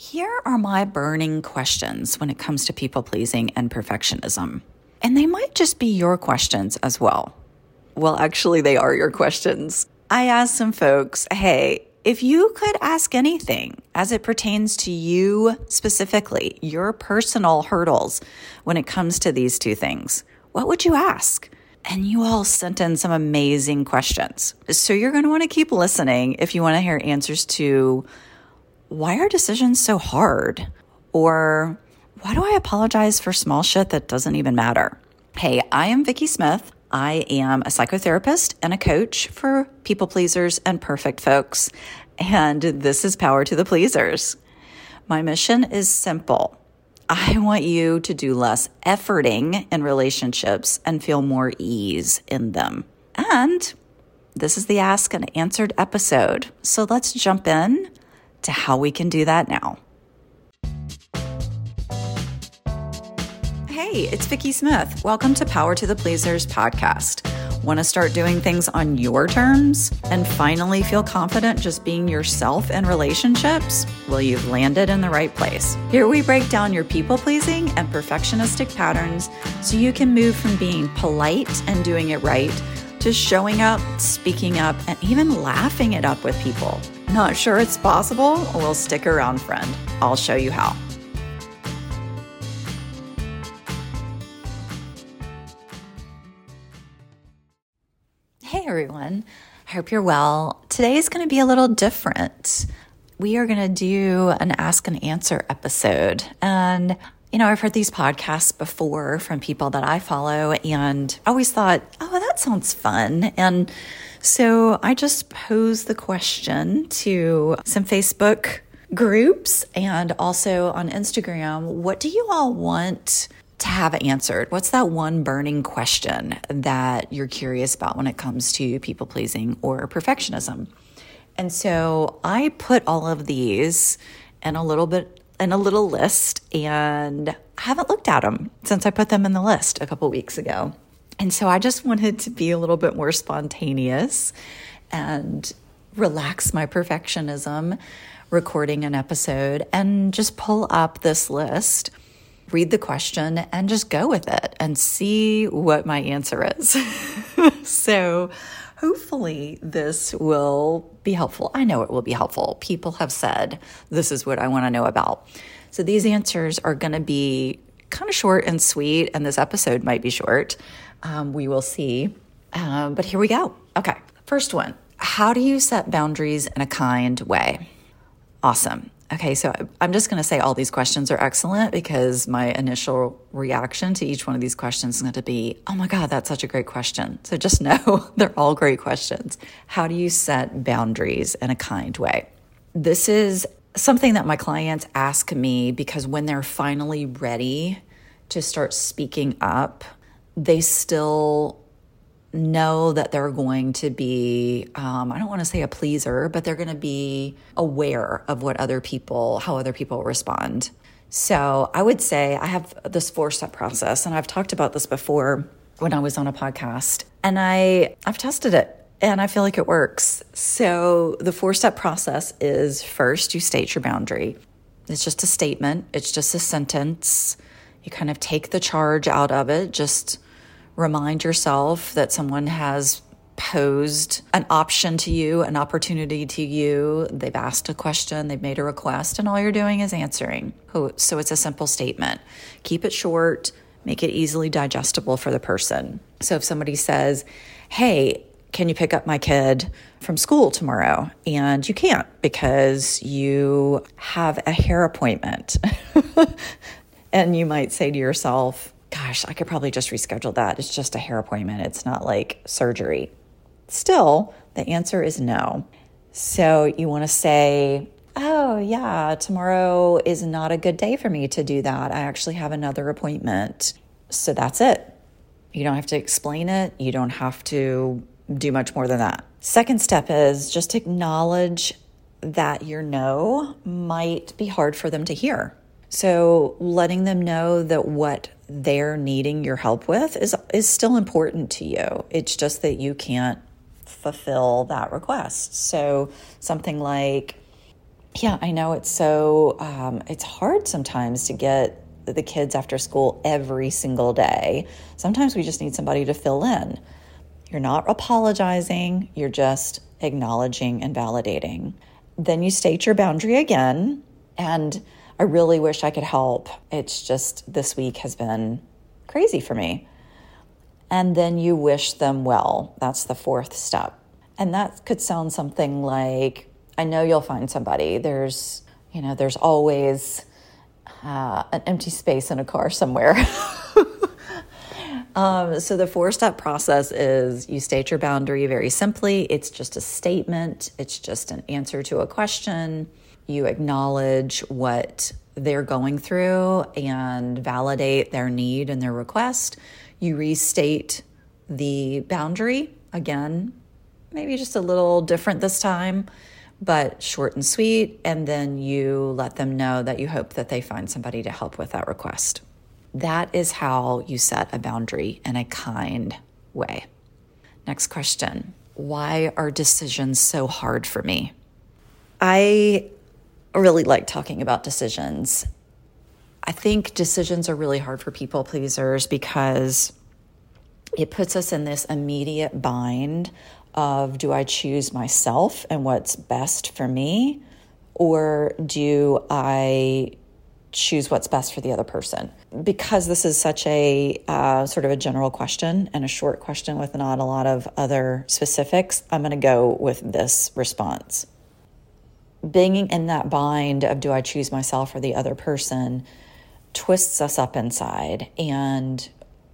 Here are my burning questions when it comes to people pleasing and perfectionism. And they might just be your questions as well. Well, actually, they are your questions. I asked some folks, hey, if you could ask anything as it pertains to you specifically, your personal hurdles when it comes to these two things, what would you ask? And you all sent in some amazing questions. So you're going to want to keep listening if you want to hear answers to why are decisions so hard? Or why do I apologize for small shit that doesn't even matter? Hey, I am Vicki Smith. I am a psychotherapist and a coach for people pleasers and perfect folks. And this is Power to the Pleasers. My mission is simple. I want you to do less efforting in relationships and feel more ease in them. And this is the Ask and Answered episode. So let's jump in to how we can do that now. Hey, it's Vicki Smith. Welcome to Power to the Pleasers podcast. Want to start doing things on your terms and finally feel confident just being yourself in relationships? Well, you've landed in the right place. Here we break down your people pleasing and perfectionistic patterns so you can move from being polite and doing it right to showing up, speaking up, and even laughing it up with people. Not sure it's possible? Well, stick around, friend. I'll show you how. Hey everyone, I hope you're well. Today is going to be a little different. We are going to do an ask and answer episode. And you know, I've heard these podcasts before from people that I follow and I always thought, oh, that sounds fun. And so I just posed the question to some Facebook groups and also on Instagram. What do you all want to have answered? What's that one burning question that you're curious about when it comes to people pleasing or perfectionism? And so I put all of these in a little bit in a little list and I haven't looked at them since I put them in the list a couple weeks ago. And so I just wanted to be a little bit more spontaneous and relax my perfectionism recording an episode and just pull up this list, read the question, and just go with it and see what my answer is. so hopefully this will be helpful. I know it will be helpful. People have said, this is what I want to know about. So these answers are going to be kind of short and sweet, and this episode might be short. Um, we will see. Um, but here we go. Okay. First one How do you set boundaries in a kind way? Awesome. Okay, so I'm just going to say all these questions are excellent because my initial reaction to each one of these questions is going to be, oh my God, that's such a great question. So just know they're all great questions. How do you set boundaries in a kind way? This is something that my clients ask me because when they're finally ready to start speaking up, they still know that they're going to be, um, I don't want to say a pleaser, but they're going to be aware of what other people, how other people respond. So I would say I have this four step process, and I've talked about this before when I was on a podcast, and I, I've tested it and I feel like it works. So the four step process is first, you state your boundary. It's just a statement, it's just a sentence. You kind of take the charge out of it, just remind yourself that someone has posed an option to you, an opportunity to you. They've asked a question, they've made a request, and all you're doing is answering. So it's a simple statement. Keep it short, make it easily digestible for the person. So if somebody says, Hey, can you pick up my kid from school tomorrow? And you can't because you have a hair appointment. and you might say to yourself, gosh, I could probably just reschedule that. It's just a hair appointment, it's not like surgery. Still, the answer is no. So you want to say, oh, yeah, tomorrow is not a good day for me to do that. I actually have another appointment. So that's it. You don't have to explain it, you don't have to do much more than that. Second step is just acknowledge that your no might be hard for them to hear. So letting them know that what they're needing your help with is is still important to you. It's just that you can't fulfill that request. So something like Yeah, I know it's so, um, it's hard sometimes to get the kids after school every single day. Sometimes we just need somebody to fill in. You're not apologizing, you're just acknowledging and validating. Then you state your boundary again. And I really wish I could help. It's just this week has been crazy for me. And then you wish them well. That's the fourth step. And that could sound something like I know you'll find somebody. There's, you know, there's always uh, an empty space in a car somewhere. um, so the four step process is you state your boundary very simply. It's just a statement, it's just an answer to a question. You acknowledge what they're going through and validate their need and their request. You restate the boundary again, maybe just a little different this time but short and sweet. And then you let them know that you hope that they find somebody to help with that request. That is how you set a boundary in a kind way. Next question Why are decisions so hard for me? I really like talking about decisions. I think decisions are really hard for people pleasers because it puts us in this immediate bind of do I choose myself and what's best for me, or do I choose what's best for the other person? Because this is such a uh, sort of a general question and a short question with not a lot of other specifics, I'm going to go with this response. Being in that bind of do I choose myself or the other person twists us up inside and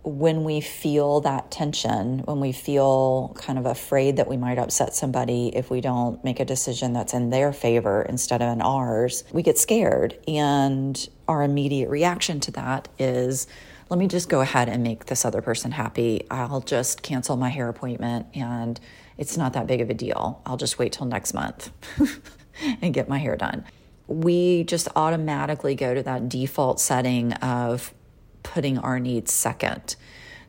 when we feel that tension, when we feel kind of afraid that we might upset somebody if we don't make a decision that's in their favor instead of in ours, we get scared. And our immediate reaction to that is, let me just go ahead and make this other person happy. I'll just cancel my hair appointment and it's not that big of a deal. I'll just wait till next month and get my hair done. We just automatically go to that default setting of putting our needs second.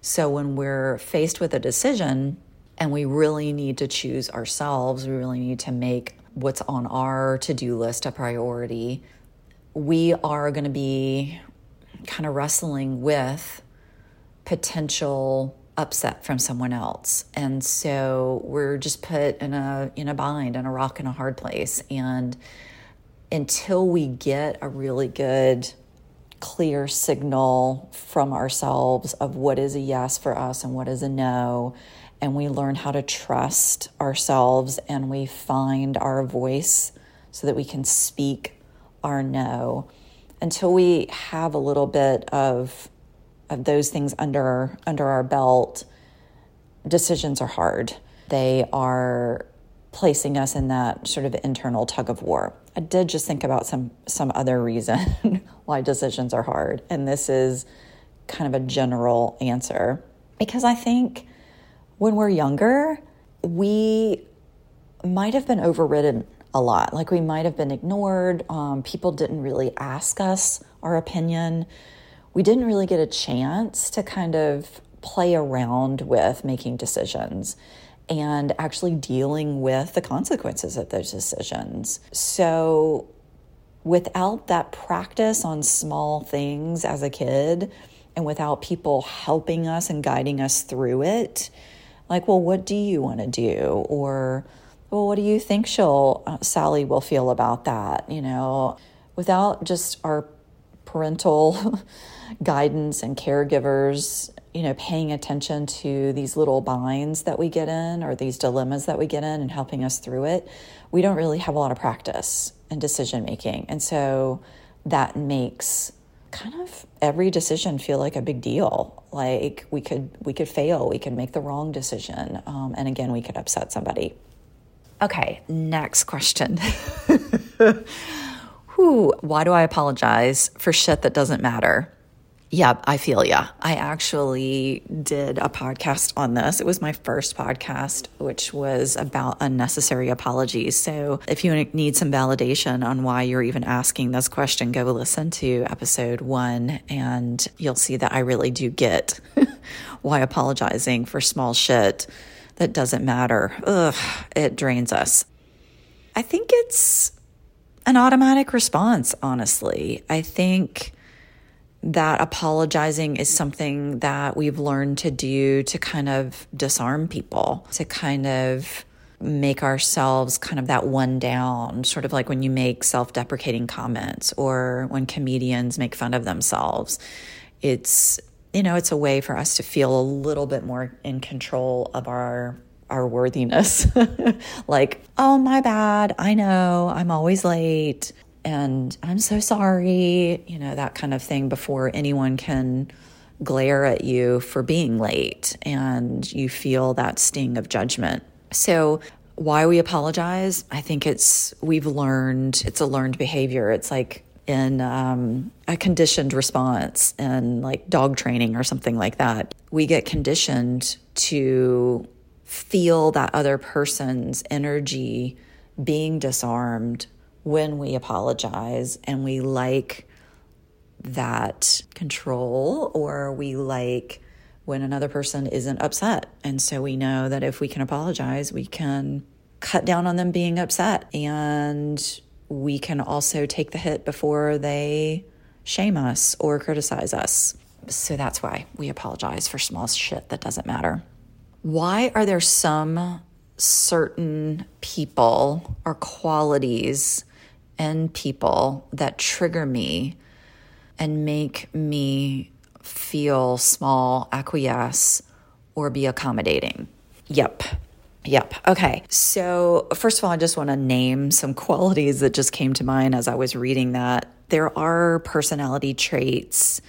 So when we're faced with a decision and we really need to choose ourselves, we really need to make what's on our to do list a priority, we are going to be kind of wrestling with potential upset from someone else. And so we're just put in a in a bind in a rock in a hard place and until we get a really good clear signal from ourselves of what is a yes for us and what is a no. And we learn how to trust ourselves and we find our voice so that we can speak our no. Until we have a little bit of, of those things under, under our belt, decisions are hard. They are placing us in that sort of internal tug of war. I did just think about some some other reason why decisions are hard, and this is kind of a general answer because I think when we're younger, we might have been overridden a lot. Like we might have been ignored. Um, people didn't really ask us our opinion. We didn't really get a chance to kind of play around with making decisions and actually dealing with the consequences of those decisions. So, without that practice on small things as a kid, and without people helping us and guiding us through it, like, well, what do you want to do? Or, well, what do you think she'll, uh, Sally will feel about that? You know, without just our parental guidance and caregivers you know, paying attention to these little binds that we get in or these dilemmas that we get in and helping us through it, we don't really have a lot of practice in decision making. And so that makes kind of every decision feel like a big deal. Like we could we could fail, we could make the wrong decision, um, and again we could upset somebody. Okay, next question. Who? Why do I apologize for shit that doesn't matter? Yeah, I feel yeah. I actually did a podcast on this. It was my first podcast, which was about unnecessary apologies. So if you need some validation on why you're even asking this question, go listen to episode one and you'll see that I really do get why apologizing for small shit that doesn't matter. Ugh, it drains us. I think it's an automatic response, honestly. I think that apologizing is something that we've learned to do to kind of disarm people, to kind of make ourselves kind of that one down, sort of like when you make self deprecating comments or when comedians make fun of themselves. It's, you know, it's a way for us to feel a little bit more in control of our our worthiness. like, oh, my bad. I know I'm always late and I'm so sorry, you know, that kind of thing before anyone can glare at you for being late and you feel that sting of judgment. So, why we apologize, I think it's we've learned, it's a learned behavior. It's like in um, a conditioned response and like dog training or something like that. We get conditioned to feel that other person's energy being disarmed when we apologize and we like that control or we like when another person isn't upset. And so we know that if we can apologize, we can cut down on them being upset and we can also take the hit before they shame us or criticize us. So that's why we apologize for small shit that doesn't matter. Why are there some certain people or qualities and people that trigger me and make me feel small, acquiesce, or be accommodating? Yep. Yep. Okay. So, first of all, I just want to name some qualities that just came to mind as I was reading that. There are personality traits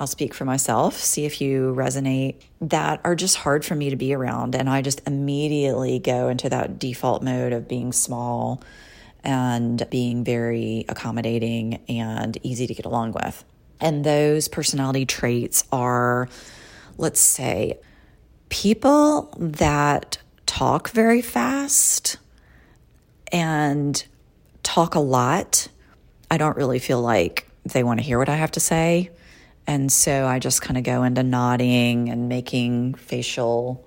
I'll speak for myself, see if you resonate, that are just hard for me to be around. And I just immediately go into that default mode of being small and being very accommodating and easy to get along with. And those personality traits are, let's say, people that talk very fast and talk a lot. I don't really feel like they want to hear what I have to say. And so I just kind of go into nodding and making facial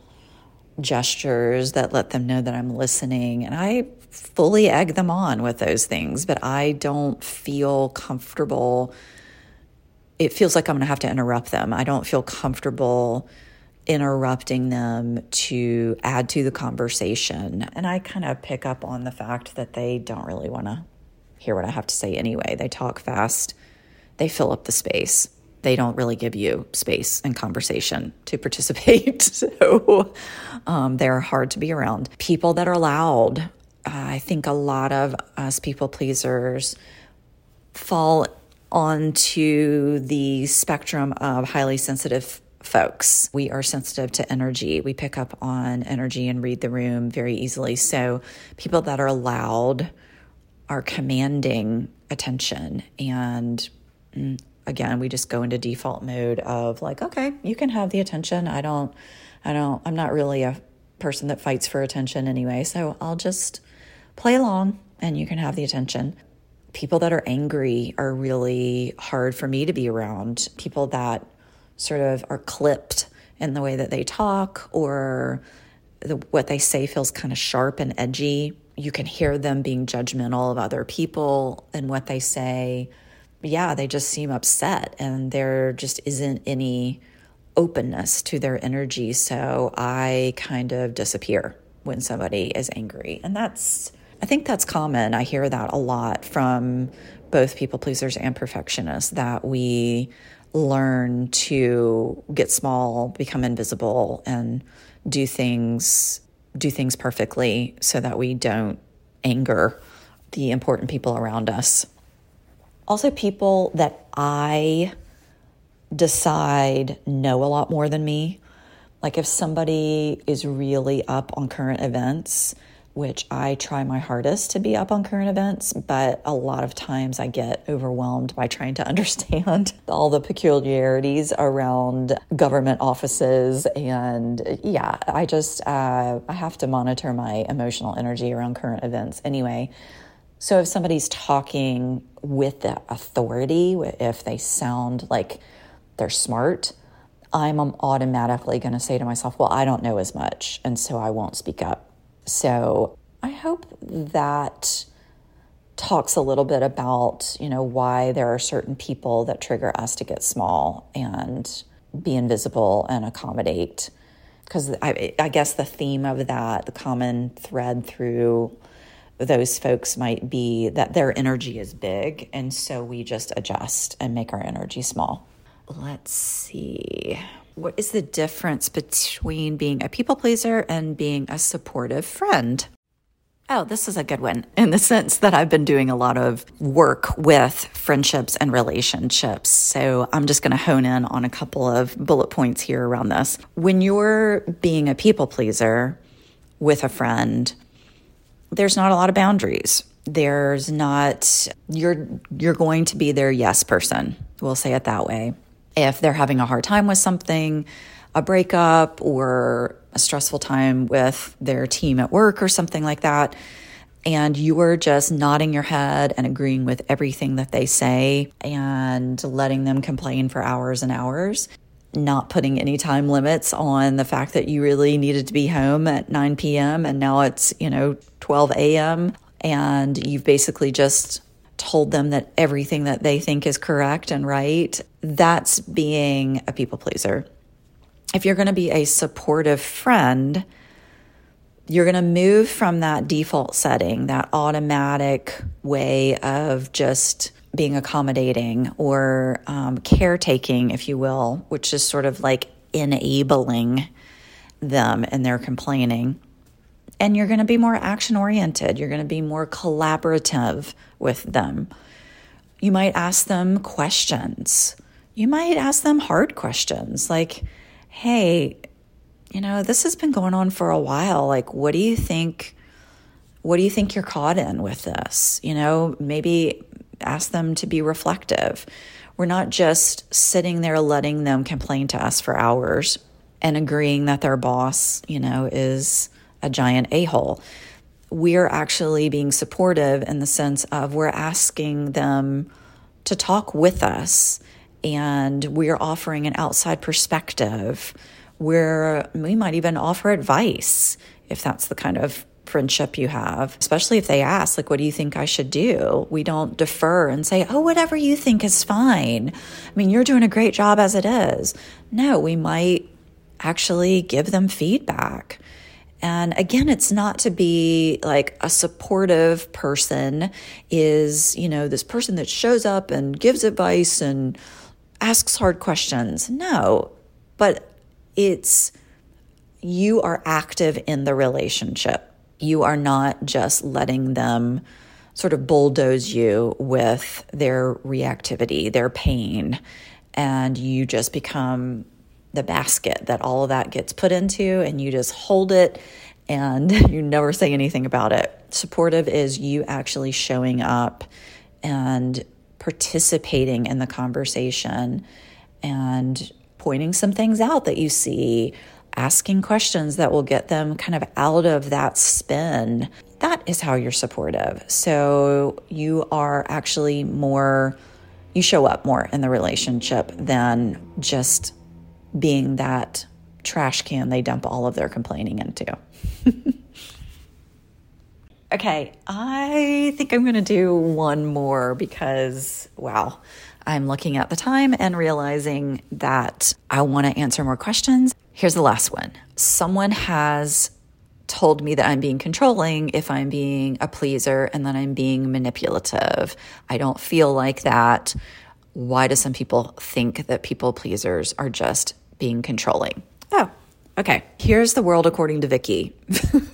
gestures that let them know that I'm listening. And I fully egg them on with those things, but I don't feel comfortable. It feels like I'm going to have to interrupt them. I don't feel comfortable interrupting them to add to the conversation. And I kind of pick up on the fact that they don't really want to hear what I have to say anyway. They talk fast, they fill up the space they don't really give you space and conversation to participate. so um, they're hard to be around. People that are loud, I think a lot of us people pleasers fall onto the spectrum of highly sensitive folks. We are sensitive to energy. We pick up on energy and read the room very easily. So people that are loud are commanding attention and mm, again, we just go into default mode of like, okay, you can have the attention. I don't, I don't, I'm not really a person that fights for attention anyway. So I'll just play along and you can have the attention. People that are angry are really hard for me to be around. People that sort of are clipped in the way that they talk or the, what they say feels kind of sharp and edgy. You can hear them being judgmental of other people and what they say yeah, they just seem upset and there just isn't any openness to their energy. So I kind of disappear when somebody is angry. And that's, I think that's common. I hear that a lot from both people pleasers and perfectionists that we learn to get small, become invisible, and do things do things perfectly so that we don't anger the important people around us also people that I decide know a lot more than me. Like if somebody is really up on current events, which I try my hardest to be up on current events, but a lot of times I get overwhelmed by trying to understand all the peculiarities around government offices. And yeah, I just, uh, I have to monitor my emotional energy around current events anyway. So if somebody's talking with the authority, if they sound like they're smart, I'm automatically going to say to myself, well, I don't know as much, and so I won't speak up. So I hope that talks a little bit about, you know, why there are certain people that trigger us to get small and be invisible and accommodate. Because I, I guess the theme of that, the common thread through those folks might be that their energy is big. And so we just adjust and make our energy small. Let's see. What is the difference between being a people pleaser and being a supportive friend? Oh, this is a good one in the sense that I've been doing a lot of work with friendships and relationships. So I'm just going to hone in on a couple of bullet points here around this. When you're being a people pleaser with a friend, there's not a lot of boundaries. There's not you're you're going to be their yes person. We'll say it that way. If they're having a hard time with something, a breakup or a stressful time with their team at work or something like that, and you are just nodding your head and agreeing with everything that they say and letting them complain for hours and hours, not putting any time limits on the fact that you really needed to be home at 9 p.m. and now it's, you know, 12 a.m. and you've basically just told them that everything that they think is correct and right, that's being a people pleaser. If you're going to be a supportive friend, you're going to move from that default setting, that automatic way of just being accommodating or um, caretaking, if you will, which is sort of like enabling them and their complaining. And you're going to be more action oriented. You're going to be more collaborative with them. You might ask them questions. You might ask them hard questions like, hey, you know, this has been going on for a while. Like, what do you think? What do you think you're caught in with this? You know, maybe ask them to be reflective. We're not just sitting there letting them complain to us for hours and agreeing that their boss, you know, is a giant a hole. We're actually being supportive in the sense of we're asking them to talk with us and we're offering an outside perspective where we might even offer advice if that's the kind of friendship you have, especially if they ask, like, what do you think I should do? We don't defer and say, oh, whatever you think is fine. I mean, you're doing a great job as it is. No, we might actually give them feedback. And again, it's not to be like a supportive person is, you know, this person that shows up and gives advice and asks hard questions. No, but it's you are active in the relationship you are not just letting them sort of bulldoze you with their reactivity, their pain, and you just become the basket that all of that gets put into, and you just hold it and you never say anything about it. Supportive is you actually showing up and participating in the conversation and pointing some things out that you see asking questions that will get them kind of out of that spin. That is how you're supportive. So you are actually more, you show up more in the relationship than just being that trash can they dump all of their complaining into. okay, I think I'm going to do one more because, wow, I'm looking at the time and realizing that I want to answer more questions. Here's the last one someone has told me that I'm being controlling if I'm being a pleaser and that I'm being manipulative. I don't feel like that. Why do some people think that people pleasers are just being controlling? Oh, okay. Here's the world according to Vicki,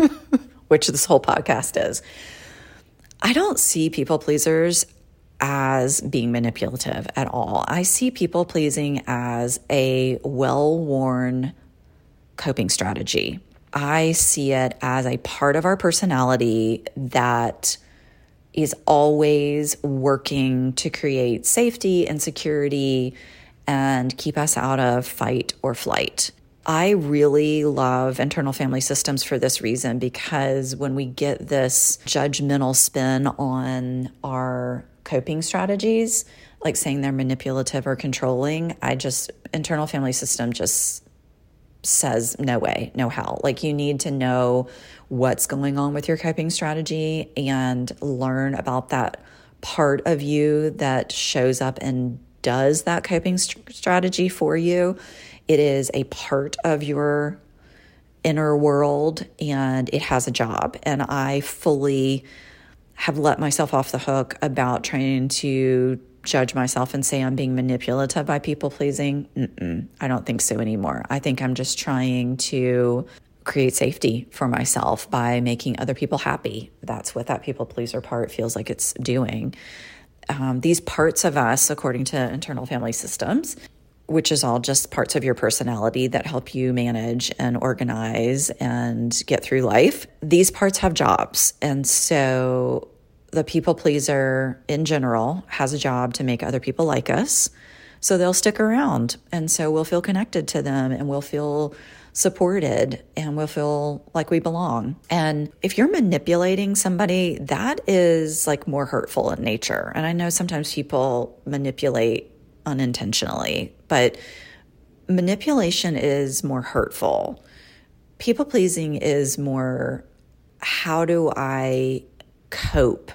which this whole podcast is. I don't see people pleasers as being manipulative at all. I see people pleasing as a well worn coping strategy. I see it as a part of our personality that is always working to create safety and security and keep us out of fight or flight. I really love internal family systems for this reason because when we get this judgmental spin on our coping strategies, like saying they're manipulative or controlling, I just, internal family system just says no way, no how. Like you need to know what's going on with your coping strategy and learn about that part of you that shows up and does that coping st- strategy for you. It is a part of your inner world and it has a job. And I fully have let myself off the hook about trying to judge myself and say I'm being manipulative by people pleasing. I don't think so anymore. I think I'm just trying to create safety for myself by making other people happy. That's what that people pleaser part feels like it's doing. Um, these parts of us, according to internal family systems, which is all just parts of your personality that help you manage and organize and get through life. These parts have jobs. And so the people pleaser in general has a job to make other people like us. So they'll stick around. And so we'll feel connected to them and we'll feel supported and we'll feel like we belong. And if you're manipulating somebody, that is like more hurtful in nature. And I know sometimes people manipulate unintentionally, but manipulation is more hurtful. People pleasing is more how do I cope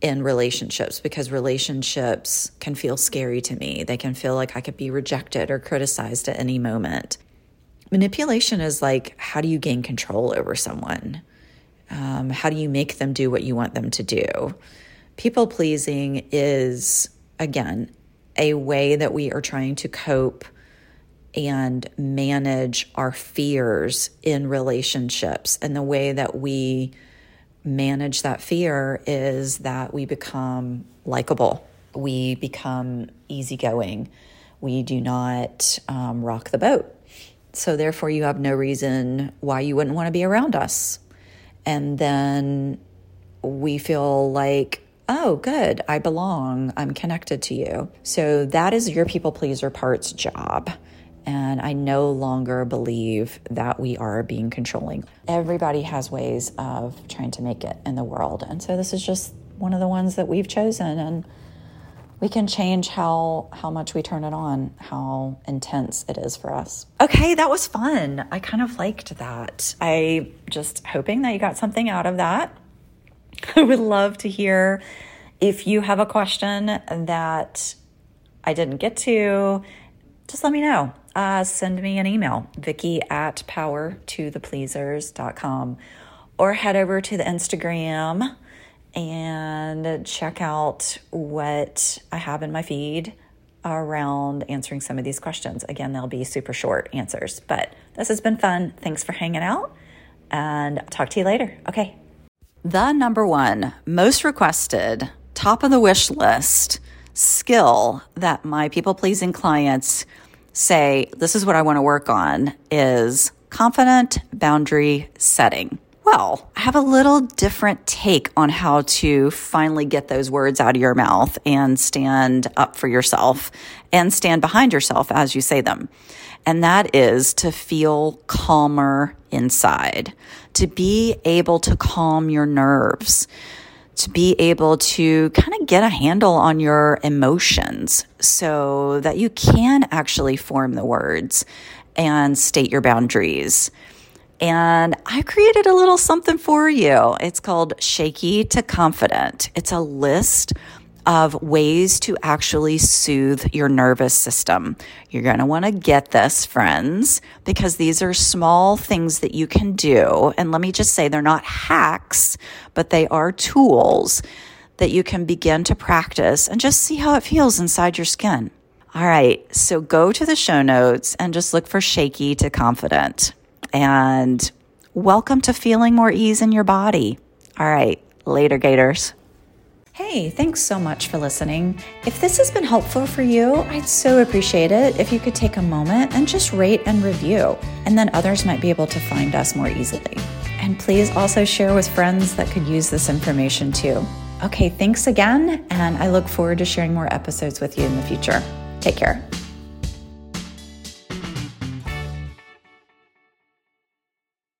in relationships because relationships can feel scary to me. They can feel like I could be rejected or criticized at any moment. Manipulation is like how do you gain control over someone? Um, how do you make them do what you want them to do? People pleasing is, again, a way that we are trying to cope and manage our fears in relationships. And the way that we manage that fear is that we become likable, we become easygoing, we do not um, rock the boat. So, therefore, you have no reason why you wouldn't want to be around us. And then we feel like oh, good, I belong, I'm connected to you. So that is your people pleaser part's job. And I no longer believe that we are being controlling. Everybody has ways of trying to make it in the world. And so this is just one of the ones that we've chosen. And we can change how how much we turn it on, how intense it is for us. Okay, that was fun. I kind of liked that. I just hoping that you got something out of that. I would love to hear if you have a question that I didn't get to, just let me know. Uh, send me an email, Vicki at powertothepleasers.com, or head over to the Instagram and check out what I have in my feed around answering some of these questions. Again, they'll be super short answers, but this has been fun. Thanks for hanging out, and I'll talk to you later. Okay. The number one most requested, top of the wish list skill that my people pleasing clients say, This is what I want to work on is confident boundary setting. Well, I have a little different take on how to finally get those words out of your mouth and stand up for yourself and stand behind yourself as you say them. And that is to feel calmer inside, to be able to calm your nerves, to be able to kind of get a handle on your emotions so that you can actually form the words and state your boundaries. And I created a little something for you. It's called Shaky to Confident. It's a list of ways to actually soothe your nervous system. You're going to want to get this, friends, because these are small things that you can do. And let me just say, they're not hacks, but they are tools that you can begin to practice and just see how it feels inside your skin. All right, so go to the show notes and just look for shaky to confident. And welcome to feeling more ease in your body. All right, later, Gators. Hey, thanks so much for listening. If this has been helpful for you, I'd so appreciate it if you could take a moment and just rate and review, and then others might be able to find us more easily. And please also share with friends that could use this information too. Okay, thanks again, and I look forward to sharing more episodes with you in the future. Take care.